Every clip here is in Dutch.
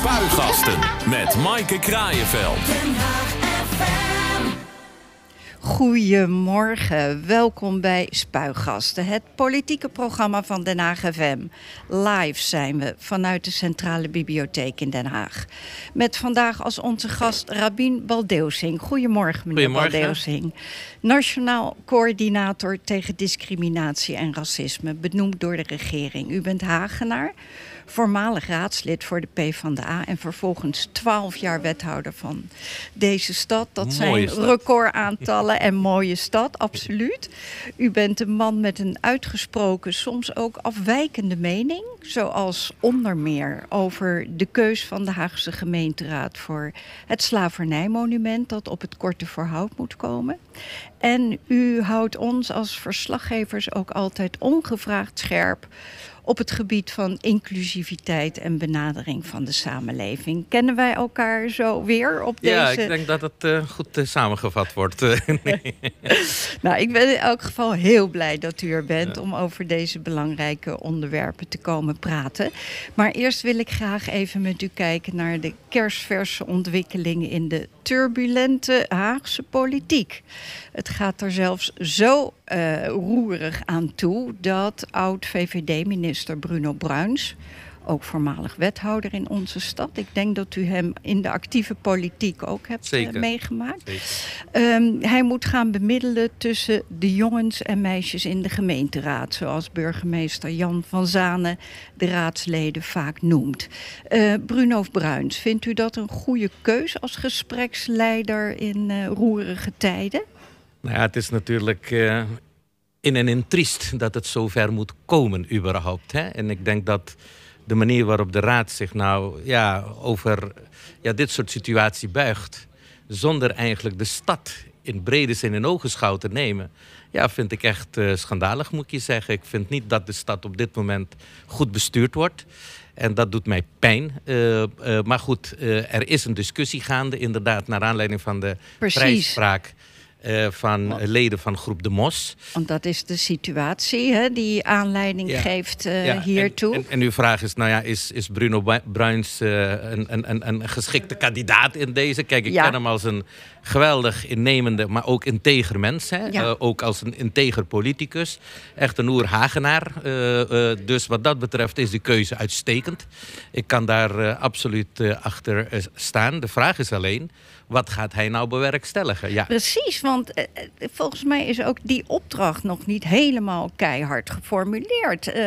Spuigasten met Maaike Kraaienveld. Goedemorgen, welkom bij Spuigasten, het politieke programma van Den Haag FM. Live zijn we vanuit de Centrale Bibliotheek in Den Haag. Met vandaag als onze gast Rabin Baldeusing. Goedemorgen, meneer Goedemorgen. Baldeusing. Nationaal coördinator tegen discriminatie en racisme, benoemd door de regering. U bent Hagenaar, voormalig raadslid voor de PvdA... en vervolgens 12 jaar wethouder van deze stad. Dat zijn stad. recordaantallen en mooie stad, absoluut. U bent een man met een uitgesproken, soms ook afwijkende mening. Zoals onder meer over de keus van de Haagse gemeenteraad voor het slavernijmonument dat op het korte verhoud moet komen. En u houdt ons als verslaggevers ook altijd ongevraagd scherp op het gebied van inclusiviteit en benadering van de samenleving. Kennen wij elkaar zo weer op Ja, deze ik denk dat het eh, goed eh, samengevat wordt. Nee. Nou, ik ben in elk geval heel blij dat u er bent om over deze belangrijke onderwerpen te komen praten. Maar eerst wil ik graag even met u kijken naar de kerstverse ontwikkelingen in de turbulente Haagse politiek. Het gaat er zelfs zo eh, roerig aan toe dat oud-VVD-minister Bruno Bruins ook voormalig wethouder in onze stad. Ik denk dat u hem in de actieve politiek ook hebt eh, Zeker. meegemaakt. Zeker. Ehm, hij moet gaan bemiddelen tussen de jongens en meisjes in de gemeenteraad, zoals burgemeester Jan van Zanen de raadsleden vaak noemt. Eh, Bruno Bruins, vindt u dat een goede keus als gespreksleider in eh, roerige tijden? Nou ja, het is natuurlijk in en in triest dat het zover moet komen überhaupt. Hè? En ik denk dat de manier waarop de raad zich nou ja, over ja, dit soort situatie buigt... zonder eigenlijk de stad in brede zin in ogenschouw te nemen... ja, vind ik echt eh, schandalig, moet ik je zeggen. Ik vind niet dat de stad op dit moment goed bestuurd wordt... En dat doet mij pijn. Eh, eh, maar goed, er is een discussie gaande, inderdaad, naar aanleiding van de Precies. prijsspraak eh, van leden van groep De Mos. Want dat is de situatie hè, die aanleiding Ja. geeft eh, Ja, hiertoe. En, en, en uw vraag is, nou ja, is, is Bruno Bruins eh, een, een, een, een geschikte kandidaat in deze? Kijk, ik Ja. ken hem als een geweldig innemende, maar ook integer mens. Hè? Ja. Eh, ook als een integer politicus. Echt een oer-Hagenaar. Eh, dus wat dat betreft is die keuze uitstekend. Ik kan daar absoluut achter staan. De vraag is alleen, wat gaat hij nou bewerkstelligen? Ja. Precies, want eh, volgens mij is ook die opdracht nog niet helemaal keihard geformuleerd. Eh,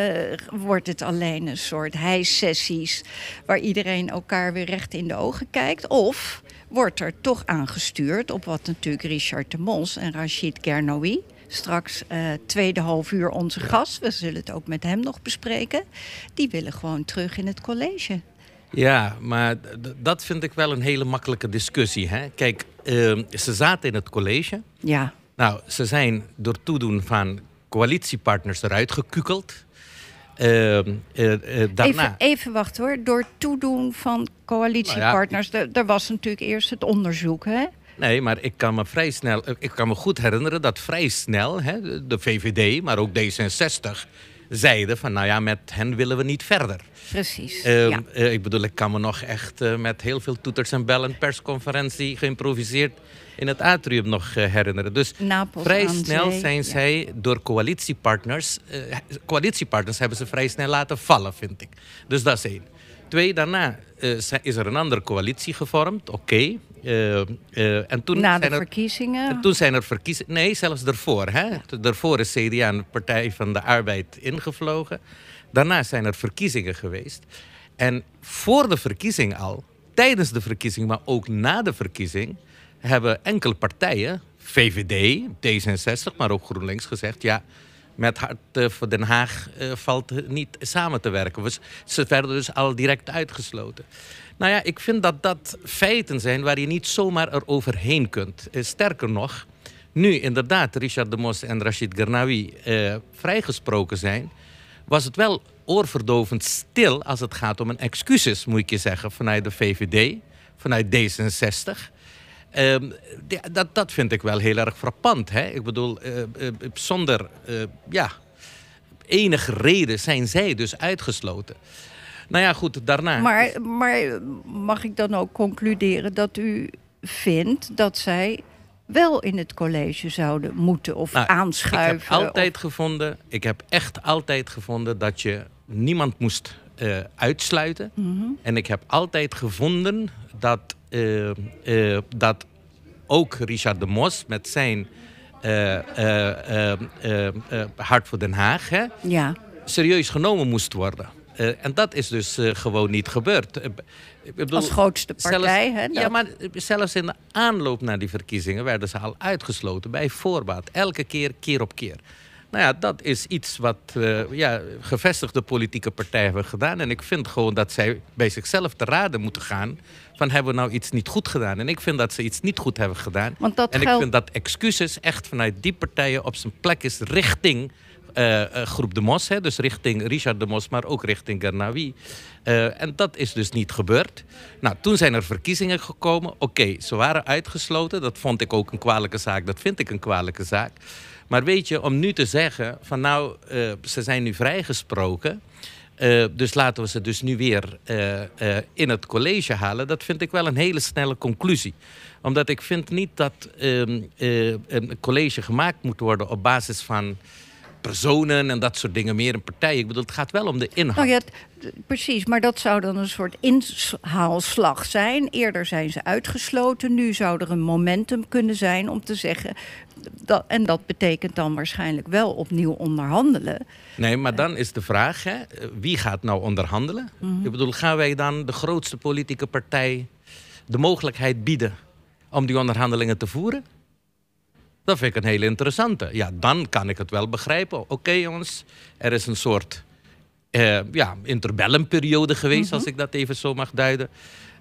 wordt het alleen een soort hijsessies waar iedereen elkaar weer recht in de ogen kijkt? Of wordt er toch aangestuurd op wat natuurlijk Richard de Mos en Rachid Gernoui... Straks eh, tweede half uur onze gast, we zullen het ook met hem nog bespreken. Die willen gewoon terug in het college. Ja, maar dat vind ik wel een hele makkelijke discussie. Hè? Kijk, ehm, ze zaten in het college. Ja, Nou, ze zijn door toedoen van coalitiepartners eruit gekukeld. Ehm, eh, eh, daarna... Even, even wachten hoor. Door toedoen van coalitiepartners. Er, er was natuurlijk eerst het onderzoek, hè? Nee, maar ik kan me vrij snel, eh, ik kan me goed herinneren dat vrij snel hè, de- VVD, maar ook D66, zeiden van nou ja, met hen willen we niet verder. Precies. Ehm, ja. ik bedoel, ik kan me nog echt met heel veel toeters en bellen persconferentie geïmproviseerd in het atrium nog eh, herinneren. Dus Napels vrij snel zijn ja. zij door coalitiepartners, eh, coalitiepartners hebben ze vrij snel laten vallen, vind ik. Dus dat is één. Twee, daarna eh, is er een andere coalitie gevormd, oké. En toen Na de zijn er verkiezingen. en toen zijn er verkiezingen. Nee, zelfs daarvoor. Hè? Daarvoor is CDA en de Partij van de Arbeid ingevlogen. Daarna zijn er verkiezingen geweest. En voor de verkiezing al, tijdens de verkiezing, maar ook na de verkiezing, hebben enkele partijen, VVD, D66, maar ook GroenLinks, gezegd: ja. Met Hart voor Den Haag eh, valt niet samen te werken. Ze werden dus al direct uitgesloten. Nou ja, ik vind dat dat feiten zijn waar je niet zomaar er overheen kunt. Eh, Sterker nog, nu inderdaad Richard de Mos en Rachid Gernawi eh, vrijgesproken zijn, was het wel oorverdovend stil als het gaat om een excuses, moet ik je zeggen, vanuit de VVD, vanuit D66. Ehm, dat, dat vind ik wel heel erg frappant. Hè? Ik bedoel, eh, eh, zonder eh, ja, enige reden zijn zij dus uitgesloten. Nou ja, goed, daarna. Maar, maar mag ik dan ook concluderen dat u vindt dat zij wel in het college zouden moeten of Nou, aanschuiven? Ik heb altijd of- gevonden, ik heb echt altijd gevonden dat je niemand moest uitsluiten. Mhm. En ik heb altijd gevonden dat, dat ook Richard de Mos met zijn eh, eh, eh, eh, eh, Hart voor Den Haag hè, Ja, serieus genomen moest worden. Eh, en dat is dus eh, gewoon niet gebeurd. Eh, ik bedoel, als grootste partij. hè, ja, maar zelfs in de aanloop naar die verkiezingen werden ze al uitgesloten bij voorbaat. Elke keer, keer op keer. Nou ja, dat is iets wat eh, ja, gevestigde politieke partijen hebben gedaan. En ik vind gewoon dat zij bij zichzelf te raden moeten gaan. Van hebben we nou iets niet goed gedaan? En ik vind dat ze iets niet goed hebben gedaan. Want dat en ik vind dat excuses echt vanuit die partijen op zijn plek is richting eh, eh, groep De Mos. Hè, dus richting Richard De Mos, maar ook richting Gernawi. Eh, en dat is dus niet gebeurd. Nou, toen zijn er verkiezingen gekomen. Oké, ze waren uitgesloten. Dat vond ik ook een kwalijke zaak. Dat vind ik een kwalijke zaak. Maar weet je, om nu te zeggen van nou, eh, ze zijn nu vrijgesproken. eh, dus laten we ze dus nu weer eh, in het college halen. Dat vind ik wel een hele snelle conclusie. Omdat ik vind niet dat ehm, eh, een college gemaakt moet worden op basis van personen en dat soort dingen, meer een partij. Ik bedoel, het gaat wel om de inhoud. Nou ja, precies, maar dat zou dan een soort inhaalslag zijn. Eerder zijn ze uitgesloten, nu zou er een momentum kunnen zijn om te zeggen. Dat, en dat betekent dan waarschijnlijk wel opnieuw onderhandelen. Nee, maar dan is de vraag, hè, wie gaat nou onderhandelen? Ik bedoel, gaan wij dan de grootste politieke partij de mogelijkheid bieden om die onderhandelingen te voeren? Dat vind ik een hele interessante. Ja, dan kan ik het wel begrijpen. Oké jongens, er is een soort eh, ja, interbellumperiode geweest, als ik dat even zo mag duiden.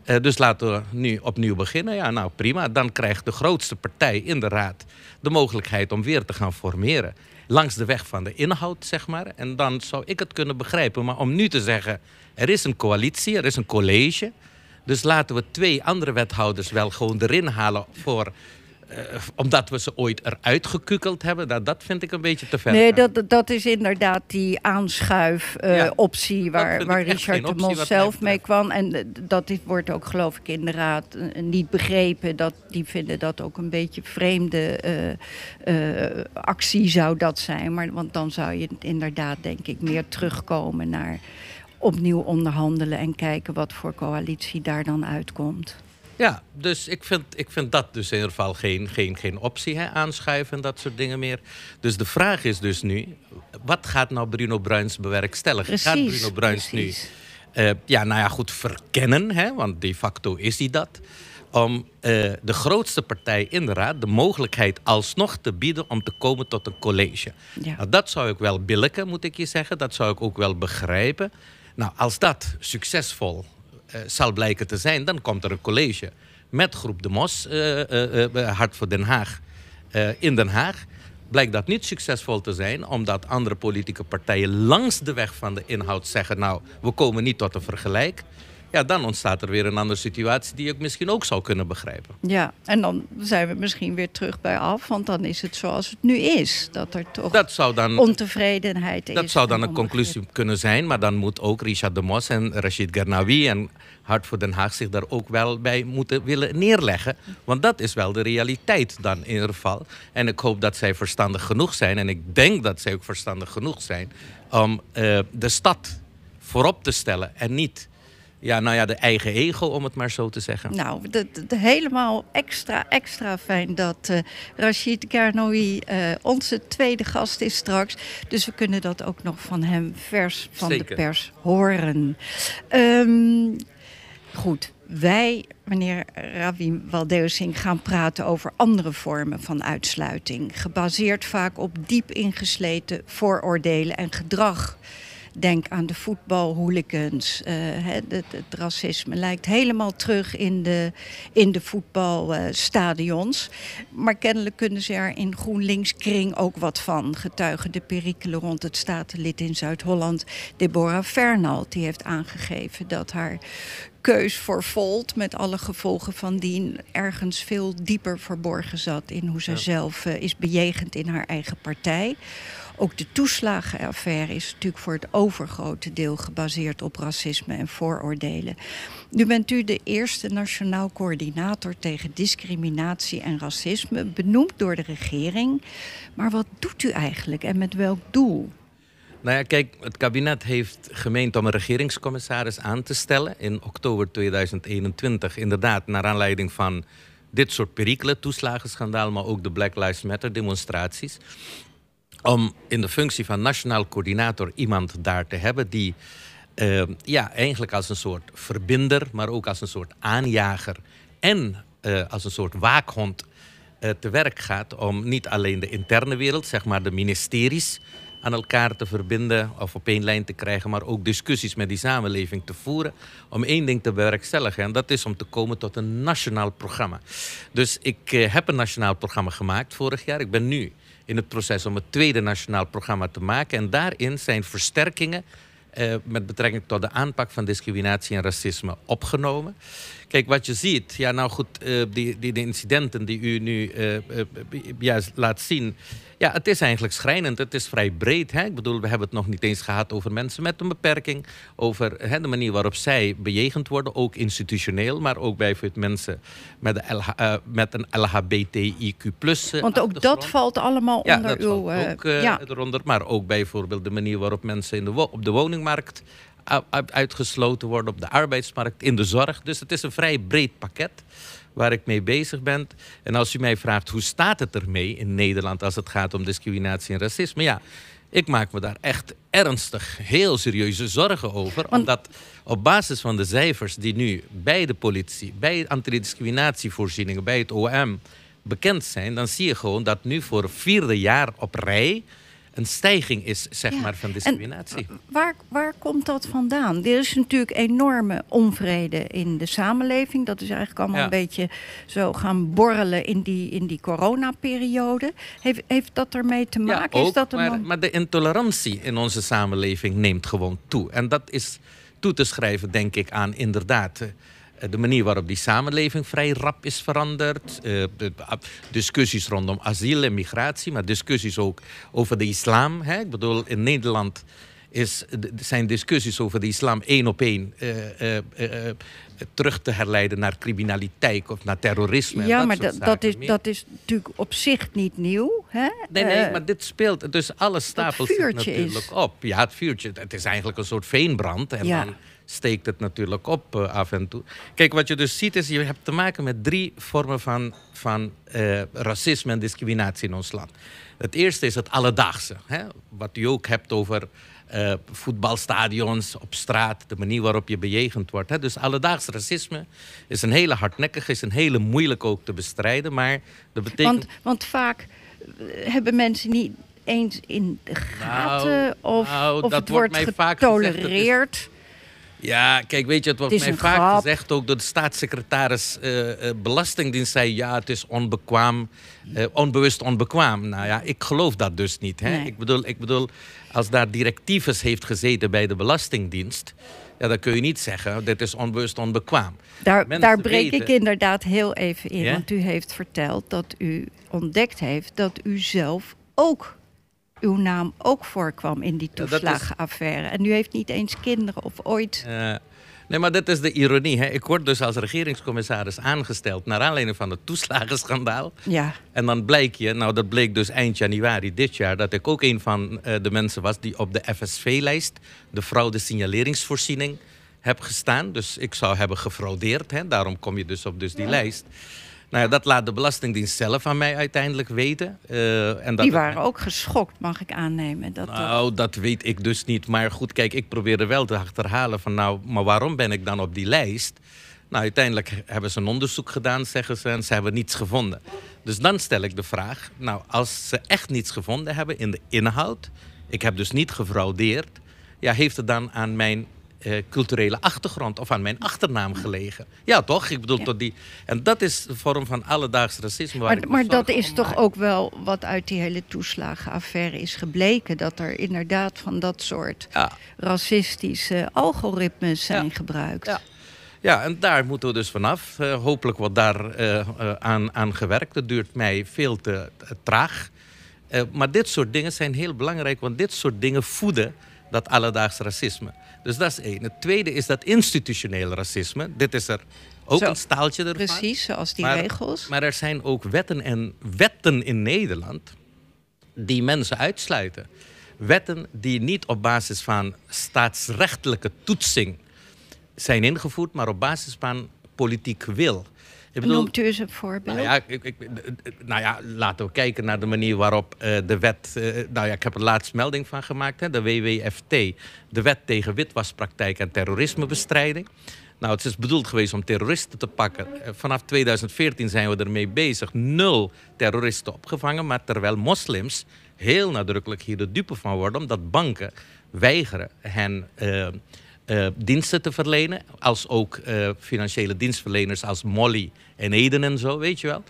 Eh, dus laten we nu opnieuw beginnen. Ja, nou prima. Dan krijgt de grootste partij in de raad de mogelijkheid om weer te gaan formeren. Langs de weg van de inhoud, zeg maar. En dan zou ik het kunnen begrijpen. Maar om nu te zeggen, er is een coalitie, er is een college. Dus laten we twee andere wethouders wel gewoon erin halen voor... eh, omdat we ze ooit eruit gekukeld hebben. Dat, dat vind ik een beetje te ver. Nee, gaan. dat, dat is inderdaad die aanschuif-optie Ja, waar, waar Richard de Mos zelf mee kwam. En eh, dat is, wordt ook, geloof ik, in de raad eh, niet begrepen. Dat, die vinden dat ook een beetje vreemde eh, eh, actie zou dat zijn. Maar, want dan zou je inderdaad, denk ik, meer terugkomen naar opnieuw onderhandelen en kijken wat voor coalitie daar dan uitkomt. Ja, dus ik vind, ik vind dat dus in ieder geval geen, geen, geen optie, hè, aanschuiven en dat soort dingen meer. Dus de vraag is dus nu, wat gaat nou Bruno Bruins bewerkstelligen? gaat Bruno Bruins precies. nu, eh, ja, nou ja, goed, verkennen, hè, want de facto is hij dat, om eh, de grootste partij in de raad de mogelijkheid alsnog te bieden om te komen tot een college. Ja. Nou, dat zou ik wel billijken, moet ik je zeggen. Dat zou ik ook wel begrijpen. Nou, als dat succesvol zal blijken te zijn, dan komt er een college met Groep de Mos, eh, eh, eh, Hart voor Den Haag, eh, in Den Haag. Blijkt dat niet succesvol te zijn, omdat andere politieke partijen langs de weg van de inhoud zeggen: Nou, we komen niet tot een vergelijk. Ja, dan ontstaat er weer een andere situatie die ik misschien ook zou kunnen begrijpen. Ja, en dan zijn we misschien weer terug bij af, want dan is het zoals het nu is. Dat er toch Dat zou dan ontevredenheid is. Dat zou dan en een conclusie kunnen zijn, maar dan moet ook Richard de Mos en Rachid Gernawi en Hart voor Den Haag zich daar ook wel bij moeten willen neerleggen. Want dat is wel de realiteit dan in ieder geval. En ik hoop dat zij verstandig genoeg zijn, en ik denk dat zij ook verstandig genoeg zijn, om eh, de stad voorop te stellen en niet ja, nou ja, de eigen ego, om het maar zo te zeggen. Nou, de, de- de- helemaal extra, extra fijn dat eh Rachid Garnoui eh, onze tweede gast is straks. Dus we kunnen dat ook nog van hem vers van de pers horen. Ehm, goed, wij, meneer Ravi Waldeusing, gaan praten over andere vormen van uitsluiting. Gebaseerd vaak op diep ingesleten vooroordelen en gedrag. Denk aan de voetbalhooligans. eh, het, het racisme lijkt helemaal terug in de, in de voetbalstadions. maar kennelijk kunnen ze er in GroenLinks-kring ook wat van. Getuigen de perikelen rond het statenlid in Zuid-Holland, Deborah Fernald. Die heeft aangegeven dat haar keus voor Volt, met alle gevolgen van dien, ergens veel dieper verborgen zat in hoe ze zelf uh, is bejegend in haar eigen partij. Ook de toeslagenaffaire is natuurlijk voor het overgrote deel gebaseerd op racisme en vooroordelen. Nu bent u de eerste nationaal coördinator tegen discriminatie en racisme, benoemd door de regering. Maar wat doet u eigenlijk en met welk doel? Nou ja, kijk, het kabinet heeft gemeend om een regeringscommissaris aan te stellen in oktober 2021. Inderdaad, naar aanleiding van dit soort perikelen, toeslagenschandaal, maar ook de Black Lives Matter demonstraties. Om in de functie van nationaal coördinator iemand daar te hebben die uh, ja, eigenlijk als een soort verbinder, maar ook als een soort aanjager en uh, als een soort waakhond uh, te werk gaat om niet alleen de interne wereld, zeg maar de ministeries, aan elkaar te verbinden of op één lijn te krijgen, maar ook discussies met die samenleving te voeren om één ding te bewerkstelligen. En dat is om te komen tot een nationaal programma. Dus ik uh, heb een nationaal programma gemaakt vorig jaar. Ik ben nu in het proces om het tweede nationaal programma te maken. En daarin zijn versterkingen uh, met betrekking tot de aanpak van discriminatie en racisme opgenomen. Kijk, wat je ziet, ja, nou goed, uh, die, die, de incidenten die u nu uh, juist laat zien. Ja, het is eigenlijk schrijnend. Het is vrij breed. Hè? Ik bedoel, we hebben het nog niet eens gehad over mensen met een beperking. Over hè, de manier waarop zij bejegend worden, ook institutioneel. Maar ook bijvoorbeeld mensen met, de LH, uh, met een LHBTIQ+. Want ook dat valt allemaal ja, onder dat uw... valt ook uh, ja. eronder. Maar ook bijvoorbeeld de manier waarop mensen in de op de woningmarkt uitgesloten worden, op de arbeidsmarkt, in de zorg. Dus het is een vrij breed pakket waar ik mee bezig ben. En als u mij vraagt hoe staat het ermee in Nederland als het gaat om discriminatie en racisme, ja, ik maak me daar echt ernstig, heel serieuze zorgen over. Want... Omdat op basis van de cijfers die nu bij de politie, bij antidiscriminatievoorzieningen, bij het OM bekend zijn, dan zie je gewoon dat nu voor het vierde jaar op rij een stijging is zeg ja. maar, van discriminatie. En waar, waar komt dat vandaan? Er is natuurlijk enorme onvrede in de samenleving. Dat is eigenlijk allemaal ja. een beetje zo gaan borrelen in die, in die coronaperiode. Heeft, heeft dat ermee te maken? Ja, ook, is dat maar, man... maar de intolerantie in onze samenleving neemt gewoon toe. En dat is toe te schrijven, denk ik, aan inderdaad de manier waarop die samenleving vrij rap is veranderd. Uh, de, discussies rondom asiel en migratie, maar discussies ook over de islam. Hè? Ik bedoel, in Nederland is, zijn discussies over de islam één op één uh, uh, terug te herleiden naar criminaliteit of naar terrorisme. Ja, dat maar dat, dat, is, dat is natuurlijk op zich niet nieuw. Hè? Nee, nee, maar dit speelt. Dus alles stapelt zich natuurlijk is. op. Ja, het vuurtje. Het is eigenlijk een soort veenbrand. En ja. dan steekt het natuurlijk op uh, af en toe. Kijk, wat je dus ziet is, je hebt te maken met drie vormen van, van uh, racisme en discriminatie in ons land. Het eerste is het alledaagse. Hè? Wat u ook hebt over uh, voetbalstadions, op straat, de manier waarop je bejegend wordt. Hè? Dus alledaags racisme is een hele hardnekkige, is een hele moeilijk ook te bestrijden. Maar dat betekent... want, want vaak hebben mensen niet eens in de gaten nou, of, nou, of het wordt getolereerd. Gezegd, ja, kijk, weet je, het wordt het mij vaak grap. gezegd, ook door de staatssecretaris uh, uh, Belastingdienst zei, ja, het is onbekwaam, uh, onbewust onbekwaam. Nou ja, ik geloof dat dus niet. Hè? Nee. Ik, bedoel, ik bedoel, als daar directiefes heeft gezeten bij de Belastingdienst, ja, dan kun je niet zeggen, dit is onbewust onbekwaam. Daar, daar breek weten... ik inderdaad heel even in, want u heeft verteld dat u ontdekt heeft dat u zelf ook uw naam ook voorkwam in die toeslagenaffaire. En u heeft niet eens kinderen of ooit. Uh, nee, maar dat is de ironie. Hè? Ik word dus als regeringscommissaris aangesteld naar aanleiding van het toeslagenschandaal. Ja, En dan blijkt je, nou dat bleek dus eind januari dit jaar, dat ik ook een van uh, de mensen was die op de FSV-lijst, de fraude signaleringsvoorziening, heb gestaan. Dus ik zou hebben gefraudeerd. Hè? Daarom kom je dus op dus die lijst. Nou ja, dat laat de Belastingdienst zelf aan mij uiteindelijk weten. Uh, en dat die waren ook geschokt, mag ik aannemen. Dat, dat- Nou, dat weet ik dus niet. Maar goed, kijk, ik probeerde wel te achterhalen van nou, maar waarom ben ik dan op die lijst? Nou, uiteindelijk hebben ze een onderzoek gedaan, zeggen ze, en ze hebben niets gevonden. Dus dan stel ik de vraag, nou, als ze echt niets gevonden hebben in de inhoud, ik heb dus niet gefraudeerd, ja, heeft het dan aan mijn eh, culturele achtergrond of aan mijn achternaam gelegen? Ja, toch? Ik bedoel, Ja. tot die. En dat is de vorm van alledaags racisme. Waar maar maar dat is toch ook wel wat uit die hele toeslagenaffaire is gebleken. Dat er inderdaad van dat soort Ja. racistische algoritmes zijn Ja. gebruikt. Ja. Ja, en daar moeten we dus vanaf. Uh, hopelijk wordt daar uh, uh, aan, aan gewerkt. Het duurt mij veel te traag. maar dit soort dingen zijn heel belangrijk, want dit soort dingen voeden dat alledaags racisme. Dus dat is één. Het tweede is dat institutioneel racisme. Dit is er ook een staaltje ervan. Precies, zoals die regels. Maar er zijn ook wetten en wetten in Nederland die mensen uitsluiten. Wetten die niet op basis van staatsrechtelijke toetsing zijn ingevoerd, maar op basis van politiek wil. Bedoel, Noemt u eens een voorbeeld? Nou ja, ik, ik, nou ja, laten we kijken naar de manier waarop uh, de wet... Uh, nou ja, ik heb er laatst melding van gemaakt, hè, de WWFT. De wet tegen witwaspraktijk en terrorismebestrijding. Nou, het is bedoeld geweest om terroristen te pakken. Eh, vanaf 2014 zijn we ermee bezig. Nul terroristen opgevangen. Maar terwijl moslims heel nadrukkelijk hier de dupe van worden... omdat banken weigeren hen... Uh, uh, diensten te verlenen. Als ook uh, financiële dienstverleners als Molly en Eden en zo, weet je wel.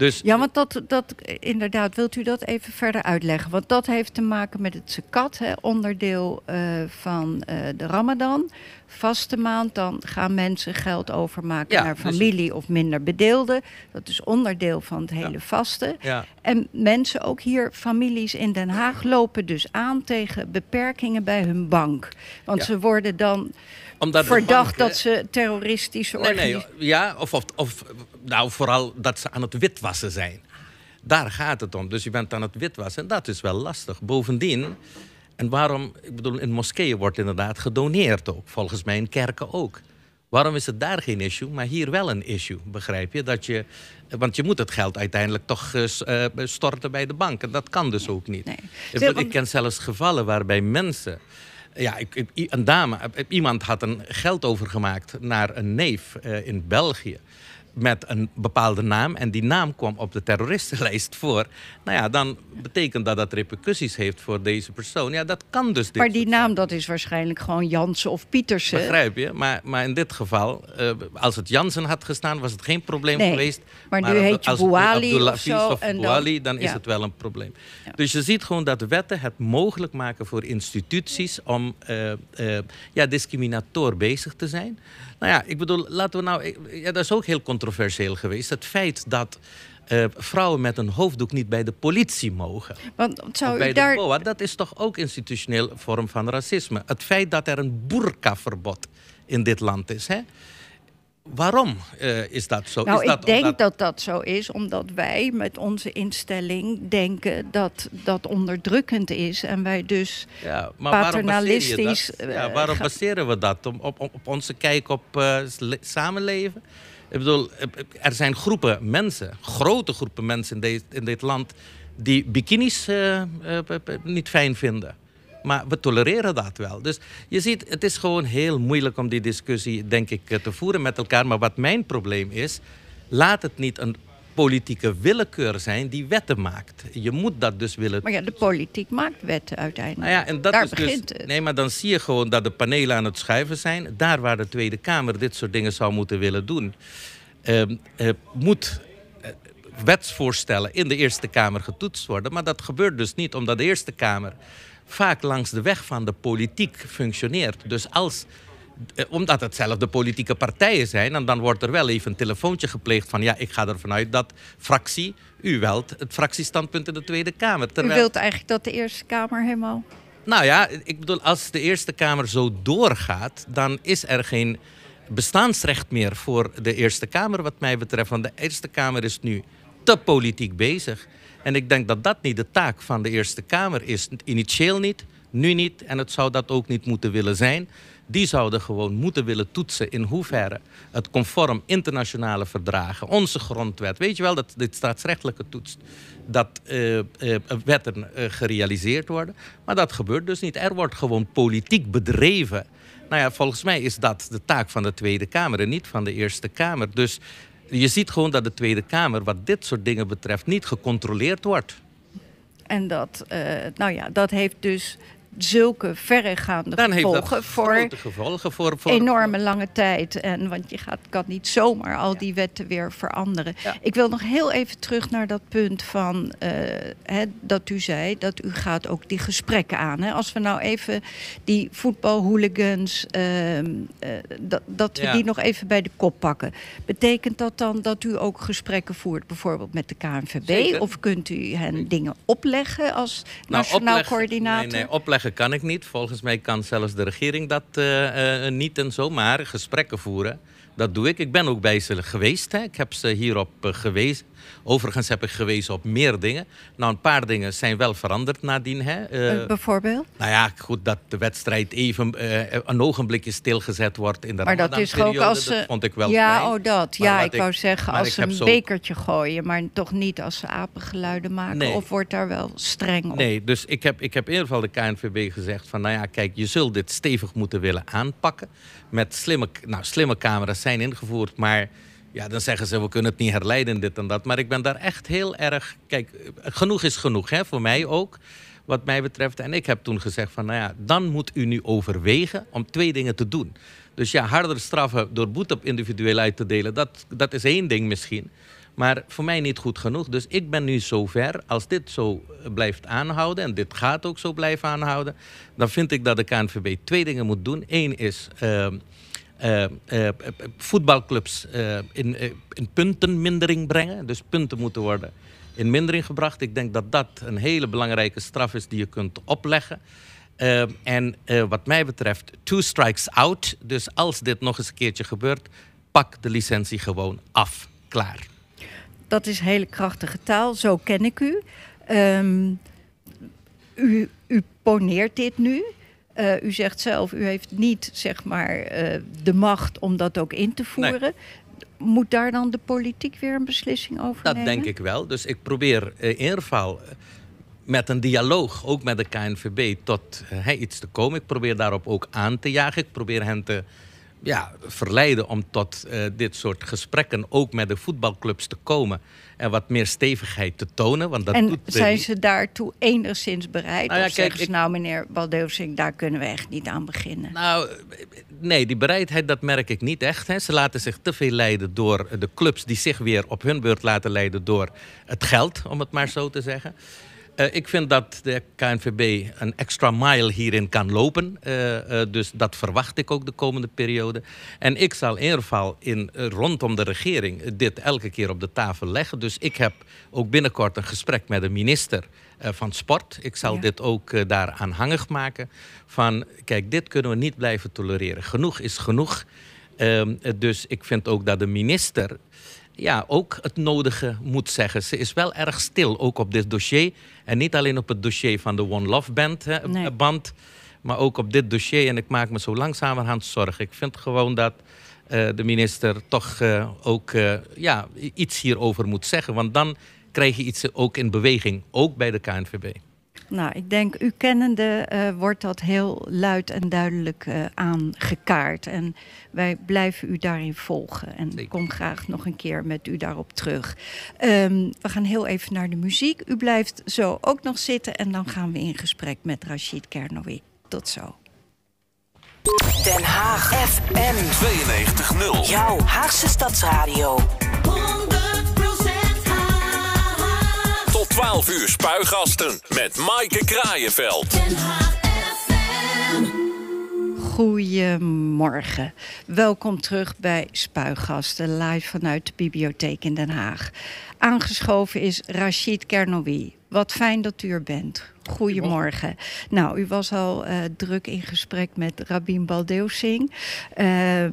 Dus, ja, want dat, dat inderdaad, wilt u dat even verder uitleggen? Want dat heeft te maken met het zakat, hè, onderdeel uh, van de Ramadan. Vaste maand, dan gaan mensen geld overmaken naar dus familie of minder bedeelden. Dat is onderdeel van het hele ja. vasten. Ja. En mensen, ook hier families in Den Haag, lopen dus aan tegen beperkingen bij hun bank. Want ze worden dan Omdat verdacht dat ze terroristische. Nee, nee, ja, of, of, of nou, vooral dat ze aan het witwassen zijn. Daar gaat het om. Dus je bent aan het witwassen en dat is wel lastig. Bovendien, en waarom, ik bedoel, in moskeeën wordt inderdaad gedoneerd ook. Volgens mij in kerken ook. Waarom is het daar geen issue, maar hier wel een issue? Begrijp je? Dat je want je moet het geld uiteindelijk toch uh, storten bij de bank. En dat kan dus ook niet. Nee. Ik, ik ken zelfs gevallen waarbij mensen. Ja, ik, een dame, iemand had een geld overgemaakt naar een neef uh, in België met een bepaalde naam en die naam kwam op de terroristenlijst voor, nou ja, dan betekent dat dat repercussies heeft voor deze persoon. Ja, dat kan dus. Maar die naam, dat is waarschijnlijk gewoon Jansen of Pietersen. Begrijp je? Maar, maar in dit geval, uh, als het Jansen had gestaan, was het geen probleem nee, geweest. Maar, nu heet je Bouali of zo. Of en Bouali, dan, dan is het wel een probleem. Ja. Dus je ziet gewoon dat wetten het mogelijk maken voor instituties om uh, uh, ja, discriminator bezig te zijn. Nou ja, ik bedoel, laten we nou. Ja, dat is ook heel controversieel geweest. Het feit dat. Uh, vrouwen met een hoofddoek niet bij de politie mogen. Want zou bij u daar... de BOA, dat is toch ook institutioneel vorm van racisme. Het feit dat er een boerkaverbod in dit land is. Hè? Waarom uh, is dat zo? Nou, is dat ik denk dat dat zo is omdat wij met onze instelling denken dat dat onderdrukkend is. En wij dus ja, maar paternalistisch... Waarom ja, waarom baseren we dat? Op, op, op onze kijk op uh, samenleven? Ik bedoel, er zijn groepen mensen, grote groepen mensen in, in dit land... die bikinis uh, niet fijn vinden. Maar we tolereren dat wel. Dus je ziet, het is gewoon heel moeilijk om die discussie, denk ik, eh, te voeren met elkaar. Maar wat mijn probleem is, laat het niet een politieke willekeur zijn die wetten maakt. Je moet dat dus willen. Maar ja, de politiek maakt wetten uiteindelijk. Nou ja, en dat Daar is dus- begint dus, het. Nee, maar dan zie je gewoon dat de panelen aan het schuiven zijn. Daar waar de Tweede Kamer dit soort dingen zou moeten willen doen, uh, uh, moet uh, wetsvoorstellen in de Eerste Kamer getoetst worden. Maar dat gebeurt dus niet omdat de Eerste Kamer vaak langs de weg van de politiek functioneert. Dus als eh, omdat het zelf de politieke partijen zijn. En dan wordt er wel even een telefoontje gepleegd van... ja, ik ga ervan uit dat fractie, u welt het fractiestandpunt in de Tweede Kamer. Terwijl... U wilt eigenlijk dat de Eerste Kamer helemaal... Nou ja, ik bedoel, als de Eerste Kamer zo doorgaat... dan is er geen bestaansrecht meer voor de Eerste Kamer wat mij betreft. Want de Eerste Kamer is nu te politiek bezig. En ik denk dat dat niet de taak van de Eerste Kamer is. Initieel niet, nu niet en het zou dat ook niet moeten willen zijn. Die zouden gewoon moeten willen toetsen in hoeverre het conform internationale verdragen, onze grondwet, weet je wel, dat dit staatsrechtelijke toetst, dat uh, uh, wetten uh, gerealiseerd worden. Maar dat gebeurt dus niet. Er wordt gewoon politiek bedreven. Nou ja, volgens mij is dat de taak van de Tweede Kamer en niet van de Eerste Kamer. Dus je ziet gewoon dat de Tweede Kamer, wat dit soort dingen betreft, niet gecontroleerd wordt. En dat, uh, nou ja, dat heeft dus zulke verregaande Dan gevolgen voor gevolgen voor, voor enorme lange tijd. En, want je gaat, kan niet zomaar al die wetten weer veranderen. Ja. Ik wil nog heel even terug naar dat punt van eh, hè, dat u zei dat u gaat ook die gesprekken aan. Hè? Als we nou even die voetbalhooligans, ehm, eh, dat, dat we Ja. die nog even bij de kop pakken. Betekent dat dan dat u ook gesprekken voert, bijvoorbeeld met de KNVB? Zeker. Of kunt u hen dingen opleggen als Nou, nationaal coördinator? Nee, nee, opleggen kan ik niet. Volgens mij kan zelfs de regering dat eh, eh, niet en zo. Maar gesprekken voeren, dat doe ik. Ik ben ook bij ze geweest. Hè. Ik heb ze hierop eh, gewezen. Overigens heb ik gewezen op meer dingen. Nou, een paar dingen zijn wel veranderd nadien. Hè. Eh, Eh, bijvoorbeeld? nou ja, goed, dat de wedstrijd even eh, een ogenblikje stilgezet wordt in de Maar dat is ook als ze. Dat vond ik wel ja, oh dat. Maar Ja, ik wou zeggen als ze een zo- bekertje gooien, maar toch niet als ze apengeluiden maken. Nee. Of wordt daar wel streng op? Nee, dus ik heb, ik heb in ieder geval de KNVB gezegd van... nou ja, kijk, je zult dit stevig moeten willen aanpakken. Met slimme, nou, slimme camera's zijn ingevoerd, maar... Ja, dan zeggen ze, we kunnen het niet herleiden, dit en dat. Maar ik ben daar echt heel erg... Kijk, genoeg is genoeg, hè, voor mij ook, wat mij betreft. En ik heb toen gezegd van, nou ja, dan moet u nu overwegen om twee dingen te doen. Dus ja, harder straffen door boete op individueel uit te delen... dat, dat is één ding misschien. Maar voor mij niet goed genoeg. Dus ik ben nu zover, als dit zo eh, blijft aanhouden... en dit gaat ook zo blijven aanhouden... dan vind ik dat de KNVB twee dingen moet doen. Eén is ehm, eh, eh, voetbalclubs eh, in, in puntenmindering brengen. Dus punten moeten worden in mindering gebracht. Ik denk dat dat een hele belangrijke straf is die je kunt opleggen. En wat mij betreft, two strikes out. Dus als dit nog eens een keertje gebeurt, pak de licentie gewoon af. Klaar. Dat is hele krachtige taal, zo ken ik u. Ehm, u, u poneert dit nu. Eh, u zegt zelf, u heeft niet zeg maar, eh, de macht om dat ook in te voeren. Moet daar dan de politiek weer een beslissing over Dat nemen? denk ik wel. Dus ik probeer eh, in ieder geval met een dialoog, ook met de KNVB, tot eh, iets te komen. Ik probeer daarop ook aan te jagen. Ik probeer hen te ja, verleiden om tot eh, dit soort gesprekken ook met de voetbalclubs te komen. En wat meer stevigheid te tonen. Want dat en doet zijn ze daartoe enigszins bereid? Nou ja, of kijk, zeggen ze, ik- nou meneer Baldeusing, daar kunnen we echt niet aan beginnen? Nou, nee, die bereidheid dat merk ik niet echt. Hè. Ze laten zich te veel leiden door de clubs die zich weer op hun beurt laten leiden door het geld, om het maar zo te zeggen. Eh, ik vind dat de KNVB een extra mile hierin kan lopen. Eh, eh, dus dat verwacht ik ook de komende periode. En ik zal in ieder geval in, rondom de regering dit elke keer op de tafel leggen. Dus ik heb ook binnenkort een gesprek met de minister van Sport. Ik zal Ja. dit ook eh, daar aanhangig maken. Van, kijk, dit kunnen we niet blijven tolereren. Genoeg is genoeg. Ehm, eh, dus ik vind ook dat de minister ja, ook het nodige moet zeggen. Ze is wel erg stil, ook op dit dossier. En niet alleen op het dossier van de One Love Band, hè, Nee. eh, band, maar ook op dit dossier. En ik maak me zo langzamerhand zorgen. Ik vind gewoon dat eh, de minister toch eh, ook ja, iets hierover moet zeggen. Want dan krijg je iets ook in beweging, ook bij de KNVB. Nou, ik denk, u kennende eh, wordt dat heel luid en duidelijk eh, aangekaart. En wij blijven u daarin volgen. En ik kom graag nog een keer met u daarop terug. Ehm, we gaan heel even naar de muziek. U blijft zo ook nog zitten en dan gaan we in gesprek met Rachid Kernoui. Tot zo. Den Haag FM. 92.0. Jouw Haagse Stadsradio. 12 uur spuigasten met Maaike Kraaienveld. Den Haag FM. Goedemorgen. Welkom terug bij Spuigasten, live vanuit de bibliotheek in Den Haag. Aangeschoven is Rachid Kernoui. Wat fijn dat u er bent. Goedemorgen. Nou, u was al eh, druk in gesprek met Rabin Baldeusing. Ehm,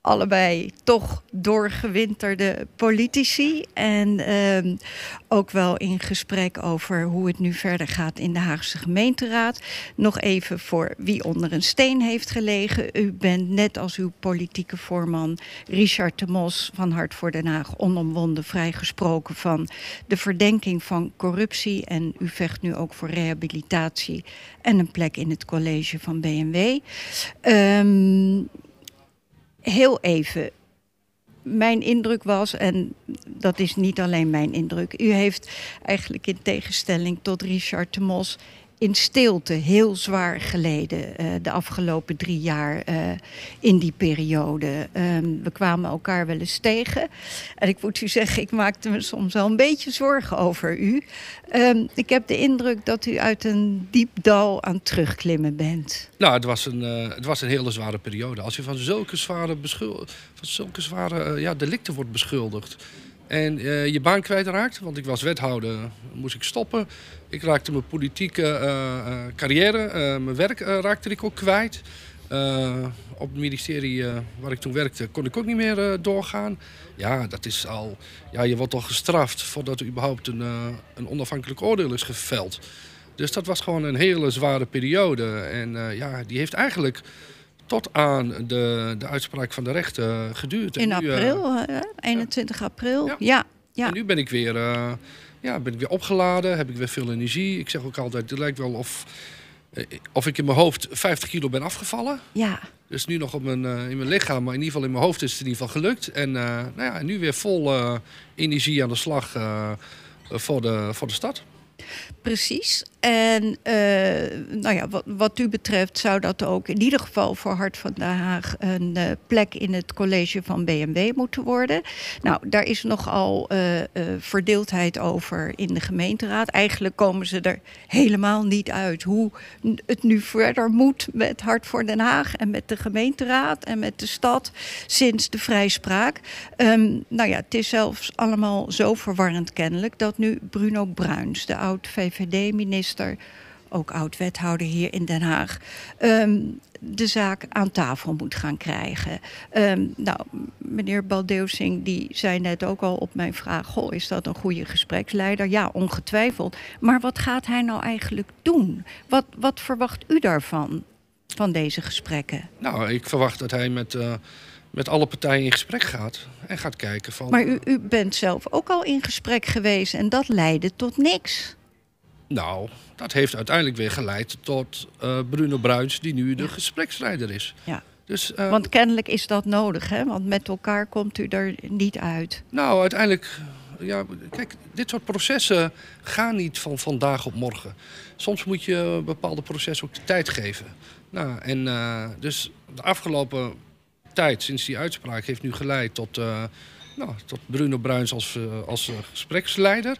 allebei toch doorgewinterde politici. En ehm, ook wel in gesprek over hoe het nu verder gaat in de Haagse gemeenteraad. Nog even voor wie onder een steen heeft gelegen. U bent net als uw politieke voorman Richard de Mos van Hart voor Den Haag onomwonden vrijgesproken van de verdenking van corruptie. En u vecht nu ook voor rehabilitatie en een plek in het college van BMW. Ehm heel even. Mijn indruk was, en dat is niet alleen mijn indruk, u heeft eigenlijk in tegenstelling tot Richard de Mos in stilte heel zwaar geleden eh, de afgelopen drie jaar eh, in die periode. Ehm, we kwamen elkaar wel eens tegen. En ik moet u zeggen, ik maakte me soms wel een beetje zorgen over u. Ehm, ik heb de indruk dat u uit een diep dal aan het terugklimmen bent. Nou, het was, een, eh, het was een hele zware periode. Als je van zulke zware, van zulke zware ja, delicten wordt beschuldigd. En je baan kwijtraakt, want ik was wethouder, moest ik stoppen. Ik raakte mijn politieke eh, eh, carrière, eh, mijn werk raakte ik ook kwijt. Op het ministerie waar ik toen werkte kon ik ook niet meer doorgaan. Ja, dat is al. Ja, je wordt al gestraft voordat er überhaupt een, een onafhankelijk oordeel is geveld. Dus dat was gewoon een hele zware periode. En ja, die heeft eigenlijk tot aan de, de uitspraak van de rechter geduurd. In nu, april, eh, 21 april. Ja. Ja, ja. En nu ben ik weer, ja, ben ik weer opgeladen, heb ik weer veel energie. Ik zeg ook altijd, het lijkt wel of, eh, of ik in mijn hoofd 50 kilo ben afgevallen. ja. Dus nu nog op mijn, eh, in mijn lichaam, maar in ieder geval in mijn hoofd is het in ieder geval gelukt. En eh, nou ja, nu weer vol energie aan de slag voor, de, voor de stad. Precies. En eh, nou ja, wat, u betreft zou dat ook in ieder geval voor Hart van Den Haag een eh, plek in het college van BMW moeten worden. Nou, daar is nogal eh, verdeeldheid over in de gemeenteraad. Eigenlijk komen ze er helemaal niet uit hoe het nu verder moet met Hart voor Den Haag en met de gemeenteraad en met de stad sinds de vrijspraak. Ehm, nou ja, het is zelfs allemaal zo verwarrend kennelijk dat nu Bruno Bruins, de oud-VVD-minister, ook oud-wethouder hier in Den Haag, ehm, de zaak aan tafel moet gaan krijgen. Ehm, nou, meneer Baldeusing die zei net ook al op mijn vraag: Goh, is dat een goede gespreksleider? Ja, ongetwijfeld. Maar wat gaat hij nou eigenlijk doen? Wat, wat verwacht u daarvan, van deze gesprekken? Nou, ik verwacht dat hij met, eh, met alle partijen in gesprek gaat. En gaat kijken van... Maar u, u bent zelf ook al in gesprek geweest en dat leidde tot niks. Nou, dat heeft uiteindelijk weer geleid tot eh, Bruno Bruins, die nu de gespreksleider is. Ja. Dus, eh, Want kennelijk is dat nodig, hè? Want met elkaar komt u er niet uit. Nou, uiteindelijk, ja, kijk, dit soort processen gaan niet van vandaag op morgen. Soms moet je bepaalde processen ook de tijd geven. Nou, en eh, dus de afgelopen tijd, sinds die uitspraak, heeft nu geleid tot, nou, tot Bruno Bruins als, als gespreksleider.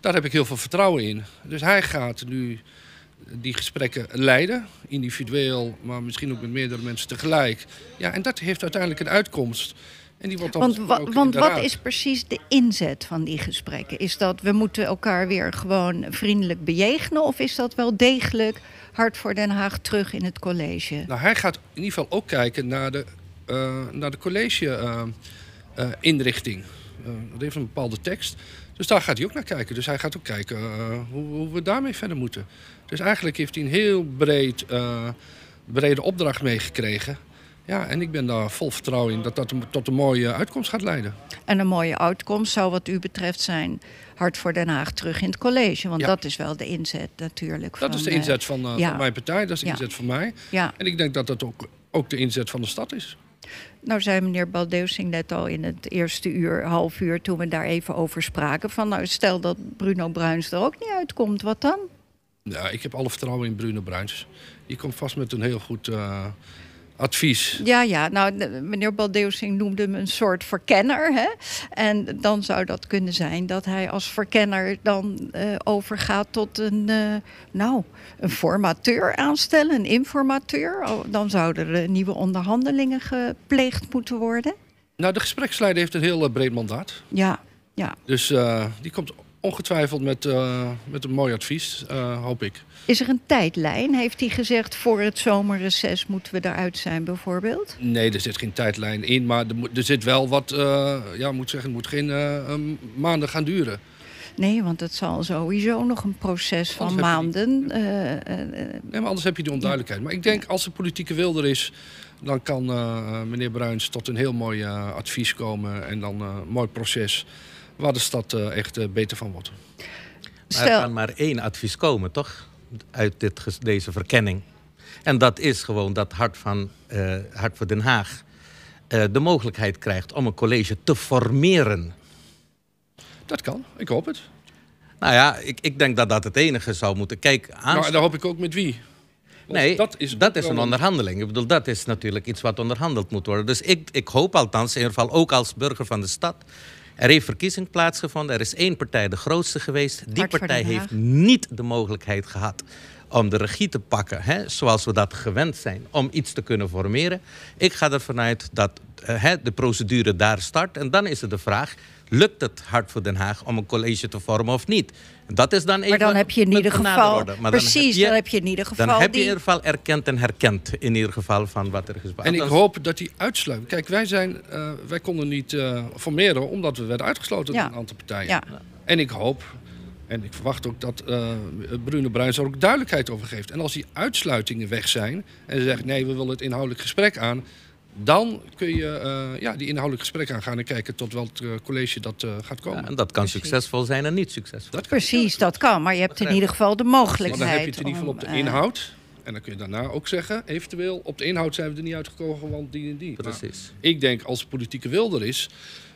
Daar heb ik heel veel vertrouwen in. Dus hij gaat nu die gesprekken leiden, individueel, maar misschien ook met meerdere mensen tegelijk. Ja, en dat heeft uiteindelijk een uitkomst. En die wordt dan Want, wa- want wat raad. is precies de inzet van die gesprekken? Is dat we moeten elkaar weer gewoon vriendelijk bejegenen? Of is dat wel degelijk hard voor Den Haag terug in het college? Nou, hij gaat in ieder geval ook kijken naar de, eh, naar de college-inrichting. dat heeft een bepaalde tekst. Dus daar gaat hij ook naar kijken. Dus hij gaat ook kijken eh, hoe, hoe we daarmee verder moeten. Dus eigenlijk heeft hij een heel breed, eh, brede opdracht meegekregen. Ja, en ik ben daar vol vertrouwen in dat dat tot een mooie uitkomst gaat leiden. En een mooie uitkomst zou wat u betreft zijn hard voor Den Haag terug in het college. Want Ja. dat is wel de inzet natuurlijk. Dat is de eh, inzet van, ja. van mijn partij, dat is de Ja. inzet van mij. ja. En ik denk dat dat ook, ook de inzet van de stad is. Nou zei meneer Baldeusing net al in het eerste uur, half uur, toen we daar even over spraken. Van nou, stel dat Bruno Bruins er ook niet uitkomt, wat dan? Ja, ik heb alle vertrouwen in Bruno Bruins. Die komt vast met een heel goed eh, advies. Ja, ja, nou, de- meneer Baldeusing noemde hem een soort verkenner. Hè? En dan zou dat kunnen zijn dat hij als verkenner dan eh, overgaat tot een, eh, nou, een formateur aanstellen, een informateur. Oh, dan zouden er nieuwe onderhandelingen gepleegd moeten worden. Nou, de gespreksleider heeft een heel eh, breed mandaat. Ja, ja. Dus eh, die komt ongetwijfeld met, eh, met een mooi advies, eh, hoop ik. Is er een tijdlijn? Heeft hij gezegd voor het zomerreces moeten we eruit zijn bijvoorbeeld? Nee, er zit geen tijdlijn in, maar er, moet- er zit wel wat, eh, ja, moet zeggen, het moet geen eh, een maanden gaan duren. Nee, want het zal sowieso nog een proces van Anders heb je maanden. eh, Nee, maar anders heb je die onduidelijkheid. Maar ik denk, als de politieke wil er is, dan kan eh, meneer Bruins tot een heel mooi advies komen. En dan een mooi proces waar de stad echt beter van wordt. Maar er kan maar één advies komen, toch? Uit dit, deze verkenning. En dat is gewoon dat Hart, van, eh, Hart voor Den Haag eh, de mogelijkheid krijgt om een college te formeren. Dat kan, ik hoop het. Nou ja, ik, ik denk dat dat het enige zou moeten. Kijk, aan... Nou, daar hoop ik ook met wie. Want Nee, dat is, ook wel een onderhandeling. Ik bedoel, dat is natuurlijk iets wat onderhandeld moet worden. Dus ik, ik hoop althans, in ieder geval ook als burger van de stad... Er heeft verkiezing plaatsgevonden. Er is één partij de grootste geweest. Die Hart partij heeft niet de mogelijkheid gehad om de regie te pakken, hè, zoals we dat gewend zijn, om iets te kunnen formeren. Ik ga ervan uit dat eh, hè, de procedure daar start. En dan is het de vraag, lukt het Hart voor Den Haag om een college te vormen of niet? En dat is dan even Maar dan heb je in met ieder geval... precies, dan heb je in ieder geval... dan heb je in ieder geval erkend en herkend in ieder geval van wat er is En ik hoop dat die uitsluit. Kijk, wij, zijn, eh, wij konden niet eh, formeren omdat we werden uitgesloten Ja. door een aantal partijen. Ja. En ik hoop, en ik verwacht ook dat eh Brune Bruins er ook duidelijkheid over geeft. En als die uitsluitingen weg zijn en ze zeggen nee, we willen het inhoudelijk gesprek aan. Dan kun je eh, ja, die inhoudelijk gesprek aangaan en kijken tot welk eh, college dat eh, gaat komen. Ja, en dat kan succesvol zijn en niet succesvol. Dat. Precies, dat kan. Maar je hebt in ieder geval de Maar mogelijkheid dan heb je het in ieder geval op de inhoud. En dan kun je daarna ook zeggen, eventueel, op de inhoud zijn we er niet uitgekomen, want die en die. Maar Precies. ik denk, als de politieke wil er is,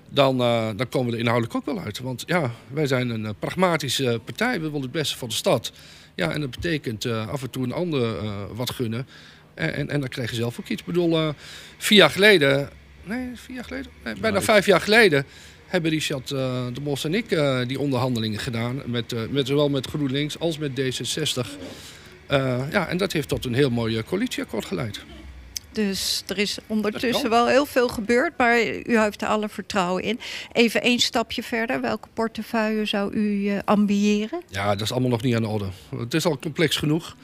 dan, eh, dan komen we er inhoudelijk ook wel uit. Want ja, wij zijn een pragmatische partij. We willen het beste voor de stad. Ja, en dat betekent eh, af en toe een ander eh, wat gunnen. En, en, en dan krijg je zelf ook iets. Ik bedoel, eh, vier jaar geleden... Nee, vier jaar geleden? Nee, bijna vijf jaar geleden hebben Richard eh, de Mos en ik eh, die onderhandelingen gedaan. Met, eh, met, zowel met GroenLinks als met D66. Eh, ja, en dat heeft tot een heel mooi coalitieakkoord geleid. Dus er is ondertussen wel heel veel gebeurd, maar u heeft er alle vertrouwen in. Even één stapje verder. Welke portefeuille zou u ambiëren? Ja, dat is allemaal nog niet aan de orde. Het is al complex genoeg.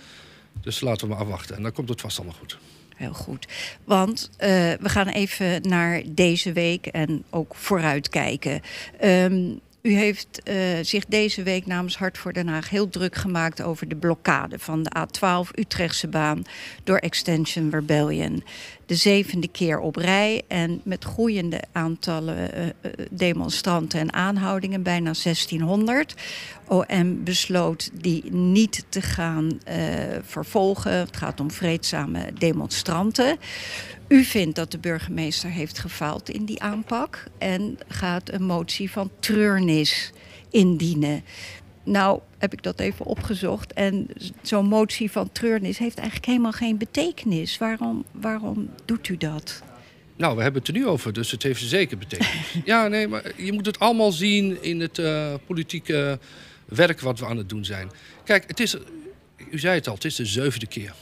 Dus laten we maar afwachten. En dan komt het vast allemaal goed. Heel goed. Want eh, we gaan even naar deze week en ook vooruitkijken. Ehm, u heeft eh, zich deze week namens Hart voor Den Haag heel druk gemaakt over de blokkade van de A12 Utrechtse baan door Extension Rebellion. De zevende keer op rij en met groeiende aantallen eh, eh, demonstranten en aanhoudingen, bijna 1600. OM besloot die niet te gaan eh, vervolgen. Het gaat om vreedzame demonstranten. U vindt dat de burgemeester heeft gefaald in die aanpak en gaat een motie van treurnis indienen. Nou, heb ik dat even opgezocht. En zo'n motie van treurnis heeft eigenlijk helemaal geen betekenis. Waarom, waarom doet u dat? Nou, we hebben het er nu over, dus het heeft zeker betekenis. ja, nee, maar je moet het allemaal zien in het eh, politieke werk wat we aan het doen zijn. Kijk, het is, u zei het al, het is de zevende keer.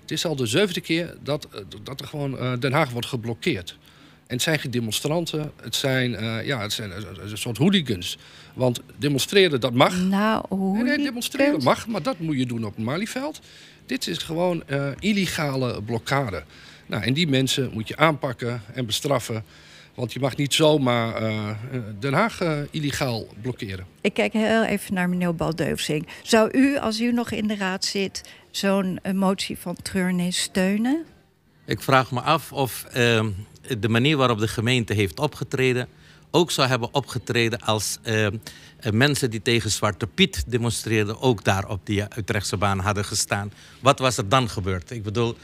Het is al de zevende keer dat, eh, dat er gewoon eh, Den Haag wordt geblokkeerd. En het zijn geen demonstranten, het zijn, eh, ja, het zijn eh, een soort hooligans. Want demonstreren, dat mag. Nou, hoe Nee, nee, demonstreren mag, maar dat moet je doen op het Malieveld. Dit is gewoon eh, illegale blokkade. Nou, en die mensen moet je aanpakken en bestraffen. Want je mag niet zomaar eh, eh, Den Haag eh, illegaal blokkeren. Ik kijk heel even naar meneer Baldeuvsing. Zou u, als u nog in de raad zit, zo'n eh, motie van treurnis steunen? Ik vraag me af of ehm, de manier waarop de gemeente heeft opgetreden ook zou hebben opgetreden als ehm, eh, mensen die tegen Zwarte Piet demonstreerden ook daar op die Utrechtse baan hadden gestaan. Wat was er dan gebeurd? Ik bedoel,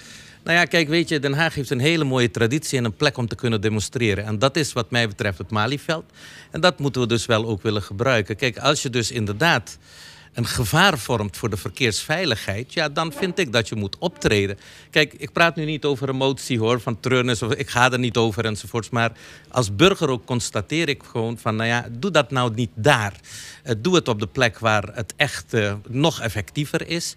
nou ja, kijk, weet je, Den Haag heeft een hele mooie traditie en een plek om te kunnen demonstreren. En dat is wat mij betreft het Malieveld. En dat moeten we dus wel ook willen gebruiken. Kijk, als je dus inderdaad een gevaar vormt voor de verkeersveiligheid, ja, dan vind ik dat je moet optreden. Kijk, ik praat nu niet over een motie hoor, van treurnis, of ik ga er niet over enzovoorts. Maar als burger ook constateer ik gewoon van, nou ja, doe dat nou niet daar. Eh, doe het op de plek waar het echt eh, nog effectiever is.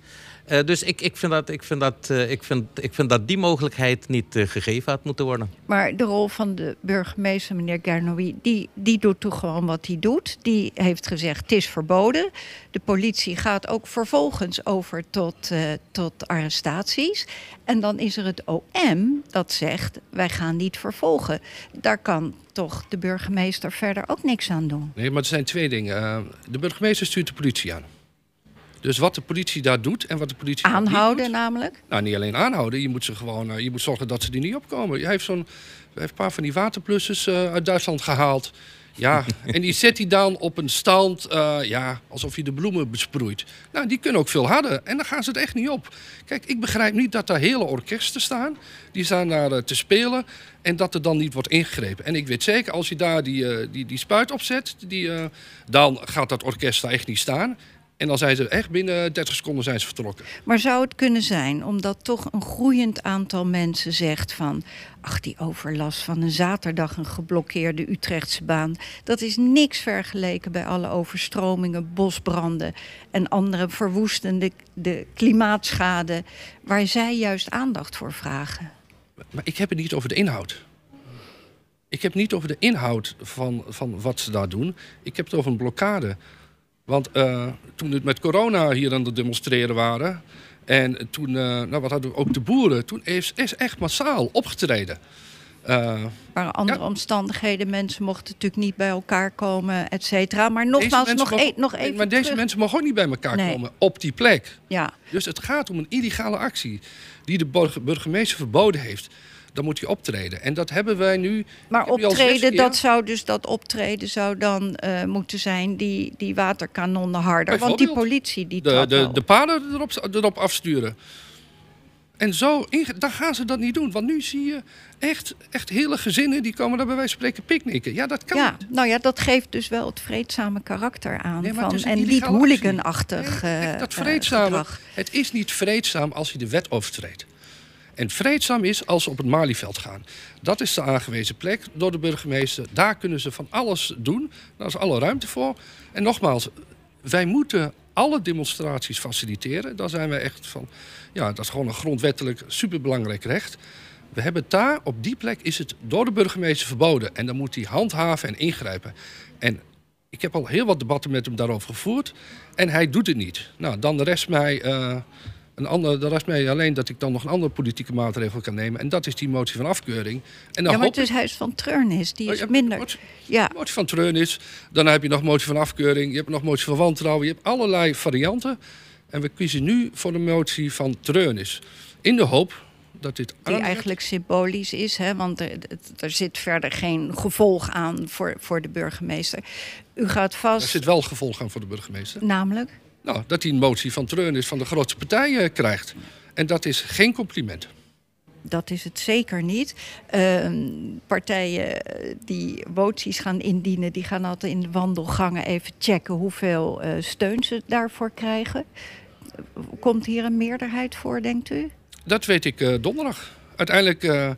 Eh, dus ik, ik, vind dat, ik, vind dat, eh, ik, vind, ik vind dat die mogelijkheid niet eh, gegeven had moeten worden. Maar de rol van de burgemeester, meneer Gernoui, die, die doet toch gewoon wat hij doet. Die heeft gezegd, het is verboden. De politie gaat ook vervolgens over tot, eh, tot arrestaties. En dan is er het OM dat zegt, wij gaan niet vervolgen. Daar kan toch de burgemeester verder ook niks aan doen. Nee, maar er zijn twee dingen. Eh, de burgemeester stuurt de politie aan. Dus wat de politie daar doet en wat de politie Aanhouden doet- namelijk. Nou, niet alleen aanhouden. Je moet, ze gewoon, eh, je moet zorgen dat ze er niet opkomen. Hij heeft, zo'n, hij heeft een paar van die waterplussers eh, uit Duitsland gehaald. Ja, en die zet hij dan op een stand, eh, ja, alsof hij de bloemen besproeit. Nou, die kunnen ook veel harder. En dan gaan ze het echt niet op. Kijk, ik begrijp niet dat daar hele orkesten staan. Die staan daar te spelen. En dat er dan niet wordt ingegrepen. En ik weet zeker, als je daar die, die, die spuit op zet, die, dan gaat dat orkest daar echt niet staan. En dan zijn ze echt binnen 30 seconden zijn ze vertrokken. Maar zou het kunnen zijn, omdat toch een groeiend aantal mensen zegt van... ach, die overlast van een zaterdag een geblokkeerde Utrechtse baan... dat is niks vergeleken bij alle overstromingen, bosbranden... en andere verwoestende de klimaatschade... waar zij juist aandacht voor vragen. Maar ik heb het niet over de inhoud. Ik heb het niet over de inhoud van, van wat ze daar doen. Ik heb het over een blokkade. Want eh, toen het met corona hier aan het demonstreren waren... en toen, eh, nou wat hadden we ook de boeren... toen is, is echt massaal opgetreden. Eh, Maar andere Ja. omstandigheden, mensen mochten natuurlijk niet bij elkaar komen, et cetera. Maar nogmaals, nog, mensen e- nog even Maar deze terug. mensen mogen ook niet bij elkaar Nee. komen op die plek. Ja, Dus het gaat om een illegale actie die de burg- burgemeester verboden heeft. Dan moet hij optreden. En dat hebben wij nu. maar optreden, dat zou dus dat optreden zou dan eh, moeten zijn die, die waterkanonnen harder. Want die politie die de, de, de paden erop, erop afsturen. En zo, dan gaan ze dat niet doen. Want nu zie je echt, echt hele gezinnen die komen daar bij wijze van spreken picknicken. Ja, dat kan Ja, niet. nou ja, dat geeft dus wel het vreedzame karakter aan. Nee, van, en niet hooliganachtig Nee, eh, dat eh, vreedzame, gedrag. het is niet vreedzaam als je de wet overtreedt. En vreedzaam is als ze op het Malieveld gaan. Dat is de aangewezen plek door de burgemeester. Daar kunnen ze van alles doen. Daar is alle ruimte voor. En nogmaals, wij moeten alle demonstraties faciliteren. Daar zijn wij echt van. Ja, dat is gewoon een grondwettelijk superbelangrijk recht. We hebben het daar, op die plek, is het door de burgemeester verboden. En dan moet hij handhaven en ingrijpen. En ik heb al heel wat debatten met hem daarover gevoerd. En hij doet het niet. Nou, dan rest mij, eh, een ander, dan rest mij alleen dat ik dan nog een andere politieke maatregel kan nemen. En dat is die motie van afkeuring. En dan Ja, maar het is huis van Treurnis, die Oh, is minder. motie- Ja, motie van treurnis. Dan heb je nog motie van afkeuring. Je hebt nog motie van wantrouwen. Je hebt allerlei varianten. En we kiezen nu voor de motie van treurnis. In de hoop dat dit die eigenlijk symbolisch is, hè, want er, er zit verder geen gevolg aan voor, voor de burgemeester. U gaat Er vast, zit wel gevolg aan voor de burgemeester. namelijk, Nou, dat hij een motie van treurnis van de grootste partijen krijgt. En dat is geen compliment. dat is het zeker niet. Ehm, partijen eh, die moties gaan indienen, die gaan altijd in de wandelgangen even checken hoeveel eh, steun ze daarvoor krijgen. Komt hier een meerderheid voor, denkt u? Dat weet ik eh, donderdag. Uiteindelijk.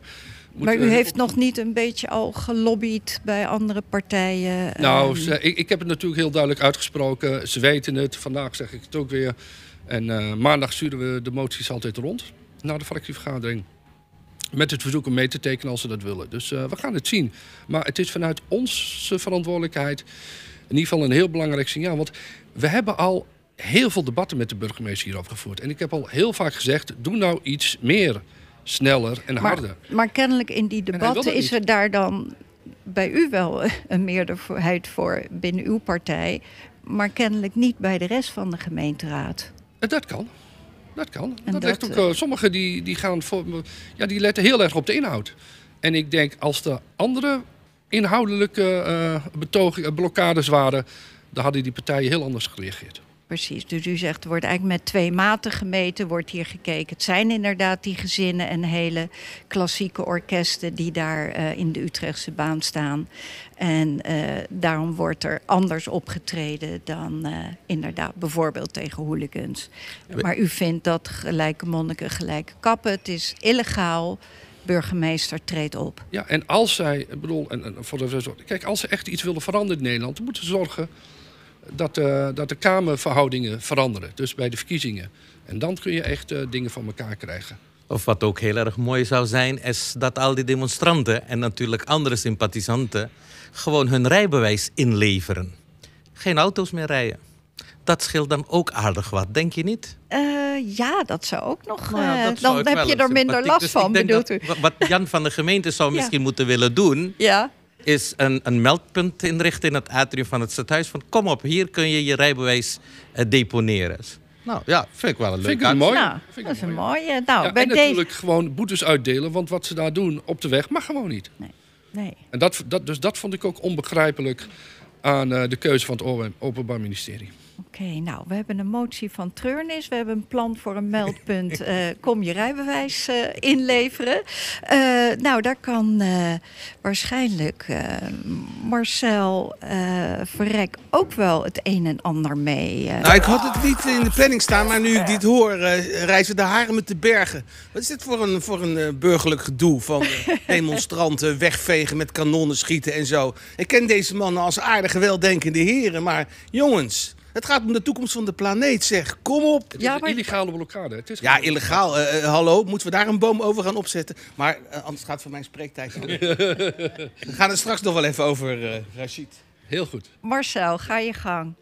Maar u heeft nog niet een beetje al gelobbyd bij andere partijen? Nou, ehm, ze- ik, ik heb het natuurlijk heel duidelijk uitgesproken. Ze weten het. Vandaag zeg ik het ook weer. En eh, maandag sturen we de moties altijd rond naar de fractievergadering. Met het verzoek om mee te tekenen als ze dat willen. Dus eh, we gaan het zien. Maar het is vanuit onze verantwoordelijkheid in ieder geval een heel belangrijk signaal. Want we hebben al heel veel debatten met de burgemeester hierover gevoerd. En ik heb al heel vaak gezegd: doe nou iets meer, sneller en maar, harder. maar kennelijk in die debatten is er daar dan bij u wel een meerderheid voor binnen uw partij, maar kennelijk niet bij de rest van de gemeenteraad. Eh, Dat kan. Dat kan. En dat dat, ligt ook, eh, eh, sommigen die, die, gaan voor, ja, die letten heel erg op de inhoud. En ik denk als er andere inhoudelijke betogingen, eh, blokkades waren, dan hadden die partijen heel anders gereageerd. Precies, dus u zegt er wordt eigenlijk met twee maten gemeten, wordt hier gekeken. Het zijn inderdaad die gezinnen en hele klassieke orkesten die daar eh, in de Utrechtse baan staan. En eh, daarom wordt er anders opgetreden dan eh, inderdaad bijvoorbeeld tegen hooligans. Maar u vindt dat gelijke monniken gelijke kappen. Het is illegaal. Burgemeester treedt op. Ja, en als zij, ik bedoel, en, en voor de, kijk, als ze echt iets willen veranderen in Nederland, dan moeten ze zorgen dat, eh, dat de Kamerverhoudingen veranderen. Dus bij de verkiezingen. En dan kun je echt eh, dingen van elkaar krijgen. Of wat ook heel erg mooi zou zijn, is dat al die demonstranten en natuurlijk andere sympathisanten gewoon hun rijbewijs inleveren. Geen auto's meer rijden. Dat scheelt dan ook aardig wat, denk je niet? Eh, ja, dat zou ook nog. Nou ja, eh, dat zou dan heb je er minder last dus van, bedoelt dat u? wa- Wat Jan van de gemeente zou Ja. misschien moeten willen doen, Ja. Is een, een meldpunt inrichten in het atrium van het stadhuis. Van kom op, hier kun je je rijbewijs eh, deponeren. Nou ja, vind ik wel een Vind leuk ik een mooi. Nou, Vind ik dat is een mooie. Nou, Ja, bij en deze. natuurlijk gewoon boetes uitdelen, want wat ze daar doen op de weg mag gewoon niet. Nee. En dat, dat, dus dat vond ik ook onbegrijpelijk aan eh, de keuze van het Openbaar Ministerie. Oké, nou, we hebben een motie van treurnis. We hebben een plan voor een meldpunt. eh, kom je rijbewijs eh, inleveren. Eh, nou, daar kan waarschijnlijk Marcel Verrek ook wel het een en ander mee. Nou, ik had het niet in de planning staan, maar nu ik dit hoor, reizen de haren met de bergen. Wat is dit voor een, voor een burgerlijk gedoe van demonstranten wegvegen met kanonnen schieten en zo? Ik ken deze mannen als aardige, weldenkende heren, maar jongens, het gaat om de toekomst van de planeet, zeg. Kom op. Het Ja, is een illegale blokkade. Het is Ja, illegaal. Eh, eh, hallo, moeten we daar een boom over gaan opzetten? Maar eh, anders gaat het voor mijn spreektijd. We gaan het straks nog wel even over, eh Rashid. Heel goed. Marcel, ga je gang.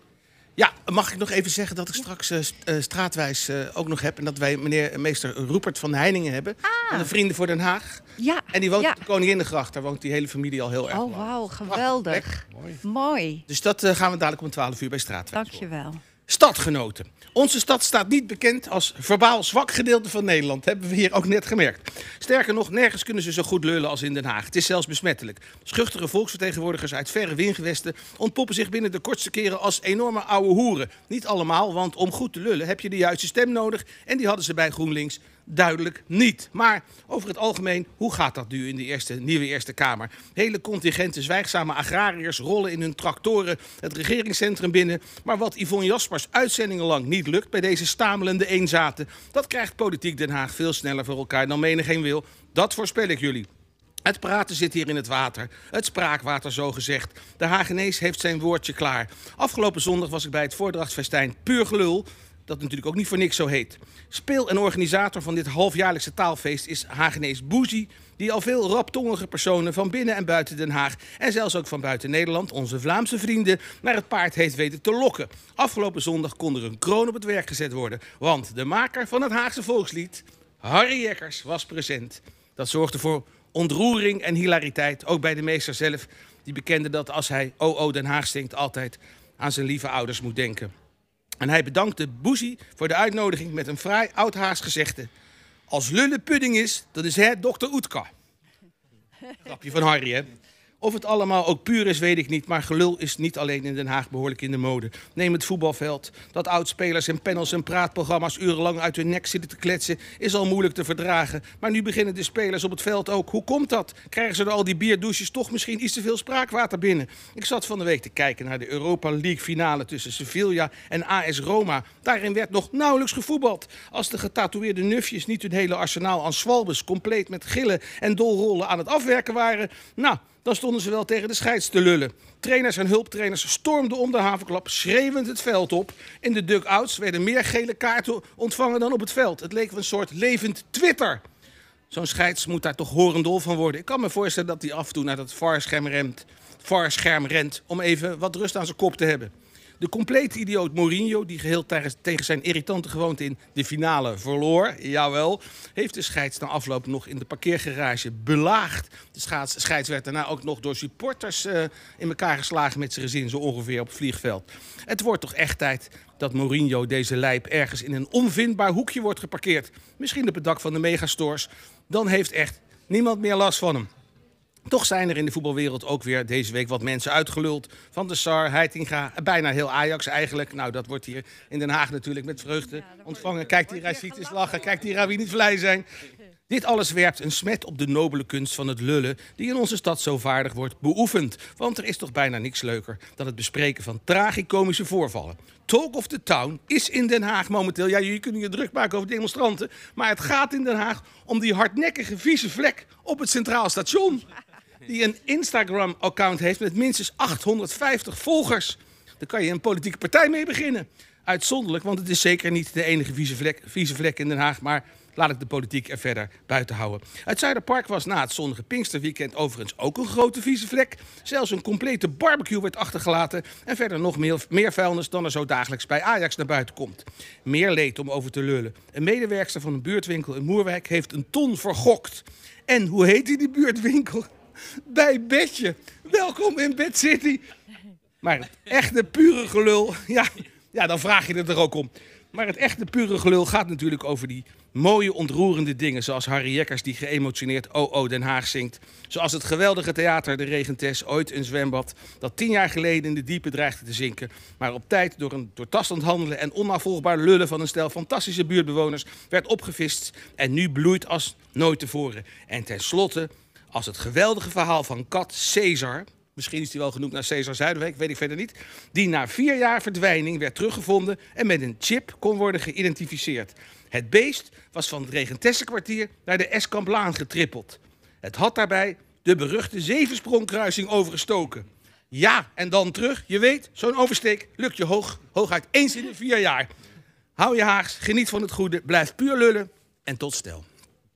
Ja, mag ik nog even zeggen dat ik straks eh, eh, straatwijs eh, ook nog heb. En dat wij meneer meester Rupert van Heiningen hebben. Van de Vrienden voor Den Haag. Ja. En die woont ja. op de Koninginnegracht. Daar woont die hele familie al heel erg Oh, lang. wauw, geweldig. Mooi. Mooi. Dus dat gaan we dadelijk om 12 uur bij straatwijs. Dankjewel. Stadgenoten. Onze stad staat niet bekend als verbaal zwak gedeelte van Nederland. Hebben we hier ook net gemerkt. Sterker nog, nergens kunnen ze zo goed lullen als in Den Haag. Het is zelfs besmettelijk. Schuchtere volksvertegenwoordigers uit verre wingewesten ontpoppen zich binnen de kortste keren als enorme ouwe hoeren. Niet allemaal, want om goed te lullen heb je de juiste stem nodig. En die hadden ze bij GroenLinks duidelijk niet. Maar over het algemeen, hoe gaat dat nu in de eerste, nieuwe Eerste Kamer? Hele contingenten zwijgzame agrariërs rollen in hun tractoren het regeringscentrum binnen. Maar wat Yvonne Jaspers uitzendingen lang niet lukt bij deze stamelende eenzaten, dat krijgt politiek Den Haag veel sneller voor elkaar dan menigeen wil. Dat voorspel ik jullie. Het praten zit hier in het water. Het spraakwater, zo gezegd. De Hagenees heeft zijn woordje klaar. Afgelopen zondag was ik bij het voordrachtsfestijn Puur Gelul. Dat natuurlijk ook niet voor niks zo heet. Speel en organisator van dit halfjaarlijkse taalfeest is Hagenees Boezie. Die al veel raptongige personen van binnen en buiten Den Haag. en zelfs ook van buiten Nederland, onze Vlaamse vrienden. naar het paard heeft weten te lokken. Afgelopen zondag kon er een kroon op het werk gezet worden. Want de maker van het Haagse volkslied, Harry Jekkers, was present. Dat zorgde voor ontroering en hilariteit, ook bij de meester zelf. Die bekende dat als hij OO Den Haag zingt altijd aan zijn lieve ouders moet denken. En hij bedankte Boezie voor de uitnodiging met een fraai oud-Haags gezegde. Als lullen pudding is, dan is hij dokter Oetka. Grapje van Harry, hè? Of het allemaal ook puur is, weet ik niet. Maar gelul is niet alleen in Den Haag behoorlijk in de mode. Neem het voetbalveld. Dat oudspelers en panels en praatprogramma's urenlang uit hun nek zitten te kletsen... is al moeilijk te verdragen. Maar nu beginnen de spelers op het veld ook. Hoe komt dat? Krijgen ze er al die bierdouches toch misschien iets te veel spraakwater binnen? Ik zat van de week te kijken naar de Europa League finale... tussen Sevilla en AS Roma. Daarin werd nog nauwelijks gevoetbald. Als de getatoeëerde nufjes niet hun hele arsenaal aan zwalbes... compleet met gillen en dolrollen aan het afwerken waren... nou, dan stonden ze wel tegen de scheids te lullen. Trainers en hulptrainers stormden om de havenklap, schreeuwend het veld op. In de duck-outs werden meer gele kaarten ontvangen dan op het veld. Het leek een soort levend Twitter. Zo'n scheids moet daar toch horendol van worden. Ik kan me voorstellen dat hij af en toe naar dat VAR-scherm rent, VAR-scherm rent... om even wat rust aan zijn kop te hebben. De complete idioot Mourinho, die geheel tegen- zijn irritante gewoonte in de finale verloor, jawel, heeft de scheids na afloop nog in de parkeergarage belaagd. De scheids werd daarna ook nog door supporters eh, in elkaar geslagen met zijn gezin, zo ongeveer op het vliegveld. Het wordt toch echt tijd dat Mourinho deze lijp ergens in een onvindbaar hoekje wordt geparkeerd. Misschien op het dak van de megastores. Dan heeft echt niemand meer last van hem. Toch zijn er in de voetbalwereld ook weer deze week wat mensen uitgeluld. Van de Sar, Heitinga, bijna heel Ajax eigenlijk. Nou, dat wordt hier in Den Haag natuurlijk met vreugde ontvangen. Kijk die Racitis lachen, kijk die Ravi niet blij zijn. Dit alles werpt een smet op de nobele kunst van het lullen... die in onze stad zo vaardig wordt beoefend. Want er is toch bijna niks leuker dan het bespreken van tragicomische voorvallen. Talk of the Town is in Den Haag momenteel... ja, jullie kunnen je druk maken over demonstranten... maar het gaat in Den Haag om die hardnekkige vieze vlek op het Centraal Station die een Instagram-account heeft met minstens 850 volgers. Daar kan je een politieke partij mee beginnen. Uitzonderlijk, want het is zeker niet de enige vieze vlek, in Den Haag. Maar laat ik de politiek er verder buiten houden. Het Zuiderpark was na het zonnige Pinksterweekend overigens ook een grote vieze vlek. Zelfs een complete barbecue werd achtergelaten. En verder nog meer, meer vuilnis dan er zo dagelijks bij Ajax naar buiten komt. Meer leed om over te lullen. Een medewerkster van een buurtwinkel in Moerwijk heeft een ton vergokt. En hoe heet die buurtwinkel? Bij Bedje. Welkom in Bed City. Maar het echte pure gelul, ja, ja, dan vraag je het er ook om. Maar het echte pure gelul gaat natuurlijk over die mooie, ontroerende dingen. Zoals Harry Jekkers die geëmotioneerd O O Den Haag zingt. Zoals het geweldige theater De Regentes, ooit een zwembad... dat tien jaar geleden in de diepe dreigde te zinken... maar op tijd door een doortastend handelen en onafvolgbaar lullen... van een stel fantastische buurtbewoners werd opgevist... en nu bloeit als nooit tevoren. En tenslotte, als het geweldige verhaal van kat Caesar... Misschien is hij wel genoemd naar Caesar Zuiderwijk, weet ik verder niet. Die na vier jaar verdwijning werd teruggevonden en met een chip kon worden geïdentificeerd. Het beest was van het Regentessenkwartier naar de Escamblaan getrippeld. Het had daarbij de beruchte zevensprongkruising overgestoken. Ja, en dan terug. Je weet, zo'n oversteek lukt je hoog, hooguit eens in de vier jaar. Hou je haags, geniet van het goede, blijf puur lullen en tot stel.